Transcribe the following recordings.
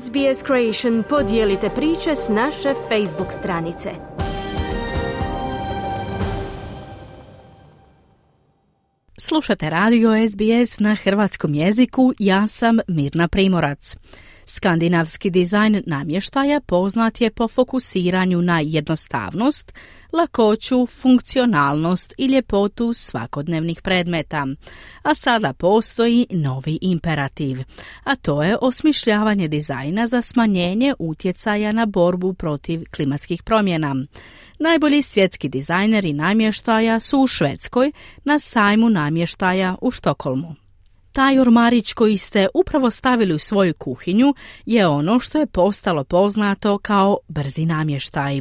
SBS Creation podijelite priče s naše Facebook stranice. Slušate radio SBS na hrvatskom jeziku, ja sam Mirna Primorac. Skandinavski dizajn namještaja poznat je po fokusiranju na jednostavnost, lakoću, funkcionalnost i ljepotu svakodnevnih predmeta. A sada postoji novi imperativ, a to je osmišljavanje dizajna za smanjenje utjecaja na borbu protiv klimatskih promjena. Najbolji svjetski dizajneri namještaja su u Švedskoj na sajmu namještaja u Štokholmu. Taj ormarić koji ste upravo stavili u svoju kuhinju je ono što je postalo poznato kao brzi namještaj.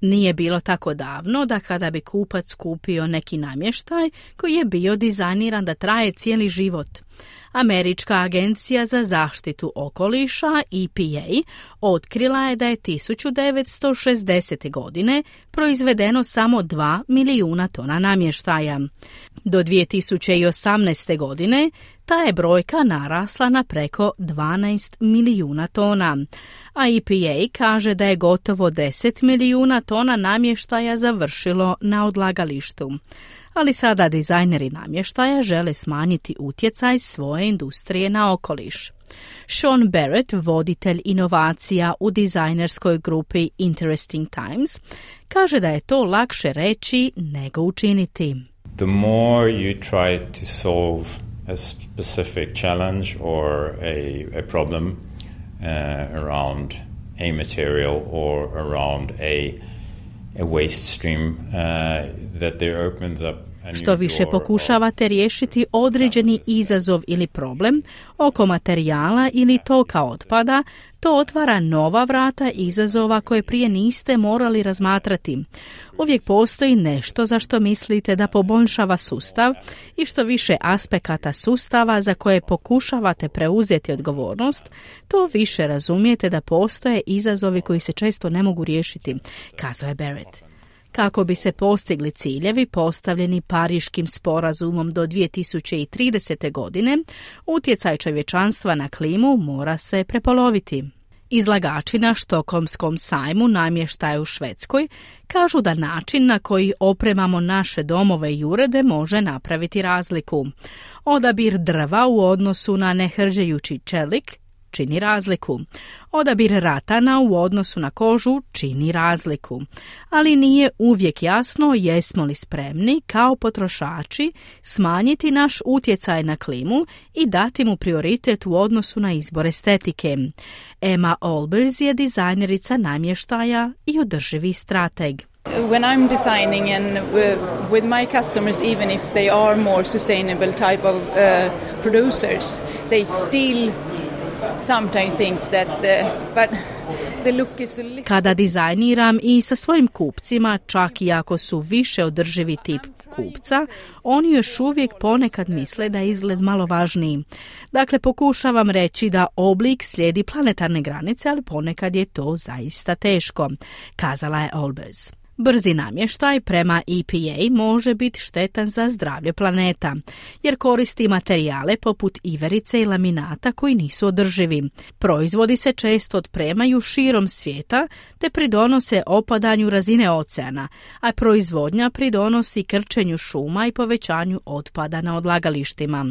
Nije bilo tako davno da kada bi kupac kupio neki namještaj koji je bio dizajniran da traje cijeli život. Američka agencija za zaštitu okoliša EPA otkrila je da je 1960. godine proizvedeno samo 2 milijuna tona namještaja. Do 2018. godine ta je brojka narasla na preko 12 milijuna tona, a EPA kaže da je gotovo 10 milijuna tona namještaja završilo na odlagalištu. Ali sada dizajneri namještaja žele smanjiti utjecaj svoje industrije na okoliš. Sean Barrett, voditelj inovacija u dizajnerskoj grupi Interesting Times, kaže da je to lakše reći nego učiniti. The more you try to solve a specific challenge or a, a problem uh, around a material or around a, a waste stream uh, that there opens up što više pokušavate riješiti određeni izazov ili problem oko materijala ili toka otpada, to otvara nova vrata izazova koje prije niste morali razmatrati. Uvijek postoji nešto za što mislite da poboljšava sustav i što više aspekata sustava za koje pokušavate preuzeti odgovornost, to više razumijete da postoje izazovi koji se često ne mogu riješiti, kazao je Barrett. Kako bi se postigli ciljevi postavljeni Pariškim sporazumom do 2030. godine, utjecaj čovječanstva na klimu mora se prepoloviti. Izlagači na Štokomskom sajmu namještaja u Švedskoj kažu da način na koji opremamo naše domove i urede može napraviti razliku. Odabir drva u odnosu na nehrđejući čelik čini razliku. Odabir ratana u odnosu na kožu čini razliku. Ali nije uvijek jasno jesmo li spremni kao potrošači smanjiti naš utjecaj na klimu i dati mu prioritet u odnosu na izbor estetike. Emma Olbers je dizajnerica namještaja i održivi strateg. When I'm designing and with my customers, even if they are more sustainable type of uh, producers, they still kada dizajniram i sa svojim kupcima, čak i ako su više održivi tip kupca, oni još uvijek ponekad misle da je izgled malo važniji. Dakle, pokušavam reći da oblik slijedi planetarne granice, ali ponekad je to zaista teško, kazala je Olbers. Brzi namještaj prema EPA može biti štetan za zdravlje planeta, jer koristi materijale poput iverice i laminata koji nisu održivi. Proizvodi se često otpremaju širom svijeta te pridonose opadanju razine oceana, a proizvodnja pridonosi krčenju šuma i povećanju otpada na odlagalištima.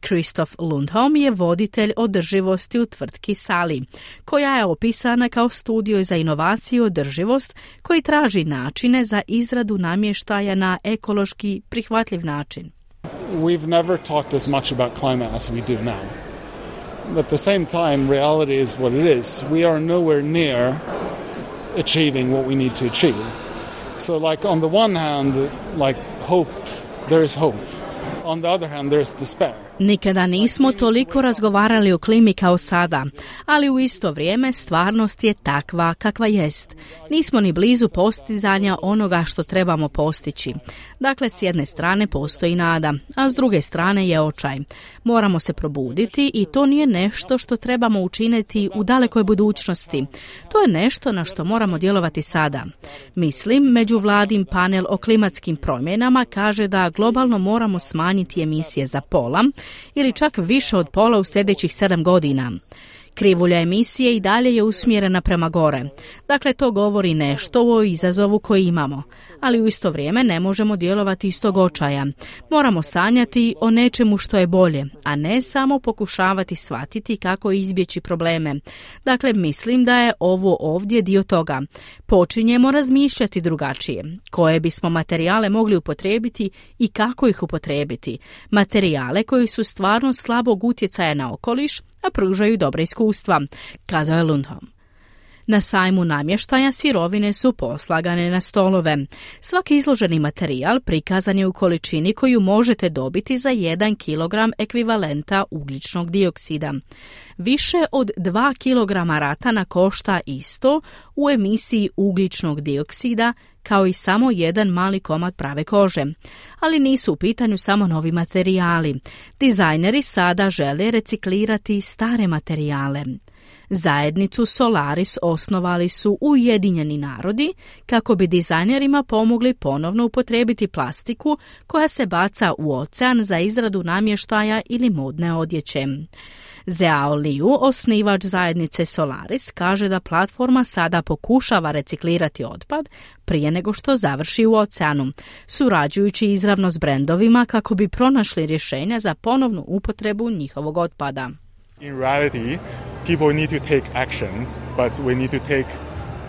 Kristof Lundholm je voditelj održivosti u tvrtki Sali, koja je opisana kao studio za inovaciju održivost koji traži na načine za izradu namještaja na ekološki prihvatljiv način. We've never talked as much about climate as we do now. But at the same time, reality is what it is. We are nowhere near achieving what we need to achieve. So, like, on the one hand, like, hope, there is hope. On the other hand, there is despair. Nikada nismo toliko razgovarali o klimi kao sada, ali u isto vrijeme stvarnost je takva kakva jest. Nismo ni blizu postizanja onoga što trebamo postići. Dakle, s jedne strane postoji nada, a s druge strane je očaj. Moramo se probuditi i to nije nešto što trebamo učiniti u dalekoj budućnosti. To je nešto na što moramo djelovati sada. Mislim, međuvladin panel o klimatskim promjenama kaže da globalno moramo smanjiti emisije za pola, ili čak više od pola u sljedećih sedam godina. Krivulja emisije i dalje je usmjerena prema gore. Dakle, to govori nešto o izazovu koji imamo, ali u isto vrijeme ne možemo djelovati istog očaja. Moramo sanjati o nečemu što je bolje, a ne samo pokušavati shvatiti kako izbjeći probleme. Dakle, mislim da je ovo ovdje dio toga. Počinjemo razmišljati drugačije. Koje bismo materijale mogli upotrijebiti i kako ih upotrijebiti. Materijale koji su stvarno slabog utjecaja na okoliš, a pružaju dobra iskustva, kazao je Lundholm. Na sajmu namještaja sirovine su poslagane na stolove. Svaki izloženi materijal prikazan je u količini koju možete dobiti za 1 kg ekvivalenta ugljičnog dioksida. Više od 2 kg ratana košta isto u emisiji ugljičnog dioksida kao i samo jedan mali komad prave kože. Ali nisu u pitanju samo novi materijali. Dizajneri sada žele reciklirati stare materijale. Zajednicu Solaris osnovali su Ujedinjeni narodi kako bi dizajnerima pomogli ponovno upotrijebiti plastiku koja se baca u ocean za izradu namještaja ili modne odjeće. Zhao Liu, osnivač zajednice Solaris, kaže da platforma sada pokušava reciklirati otpad prije nego što završi u oceanu, surađujući izravno s brendovima kako bi pronašli rješenja za ponovnu upotrebu njihovog otpada. In reality, people need to take actions, but we need to take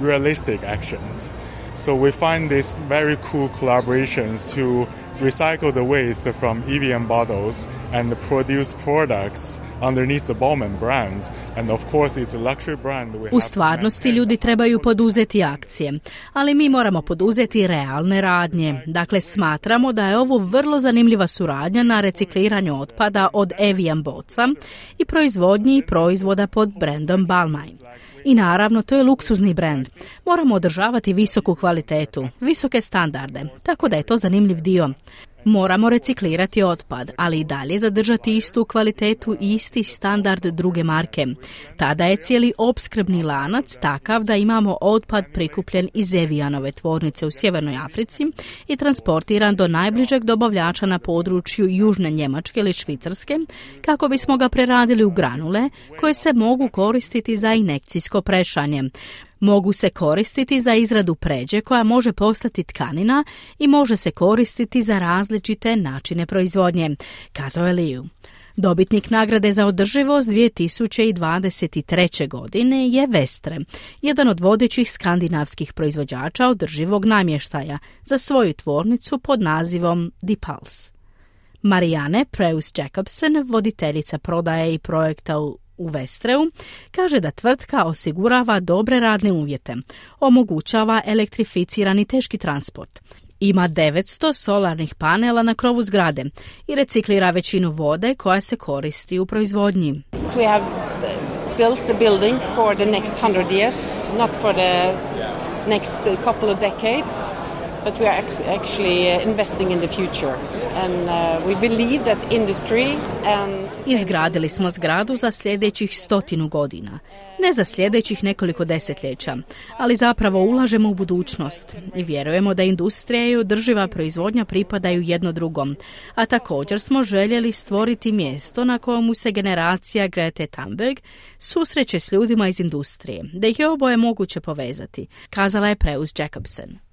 realistic actions. So we find these very cool collaborations to recycle the waste from EVM bottles and produce products underneath the Bowman brand. And of course it's a luxury brand. We U stvarnosti ljudi trebaju poduzeti akcije, ali mi moramo poduzeti realne radnje. Dakle, smatramo da je ovo vrlo zanimljiva suradnja na recikliranju otpada od Evian boca i proizvodnji proizvoda pod brandom Balmain. I naravno, to je luksuzni brend. Moramo održavati visoku kvalitetu, visoke standarde, tako da je to zanimljiv dio. Moramo reciklirati otpad, ali i dalje zadržati istu kvalitetu i isti standard druge marke. Tada je cijeli opskrbni lanac takav da imamo otpad prikupljen iz Evijanove tvornice u Sjevernoj Africi i transportiran do najbližeg dobavljača na području Južne Njemačke ili Švicarske kako bismo ga preradili u granule koje se mogu koristiti za inekcijsko prešanje mogu se koristiti za izradu pređe koja može postati tkanina i može se koristiti za različite načine proizvodnje, kazao je Liu. Dobitnik nagrade za održivost 2023. godine je Vestre, jedan od vodećih skandinavskih proizvođača održivog namještaja za svoju tvornicu pod nazivom Dipals. Marijane Preus Jacobsen, voditeljica prodaje i projekta u u Vestreu kaže da tvrtka osigurava dobre radne uvjete, omogućava elektrificirani teški transport, ima 900 solarnih panela na krovu zgrade i reciklira većinu vode koja se koristi u proizvodnji. We have built the building for the next 100 years, not for the next couple of decades but we are actually uh, investing in the future. And uh, we believe that industry and Izgradili smo zgradu za sljedećih stotinu godina. Ne za sljedećih nekoliko desetljeća, ali zapravo ulažemo u budućnost i vjerujemo da industrija i održiva proizvodnja pripadaju jedno drugom. A također smo željeli stvoriti mjesto na kojemu se generacija Grete Thunberg susreće s ljudima iz industrije, da ih je oboje moguće povezati, kazala je Preus Jacobsen.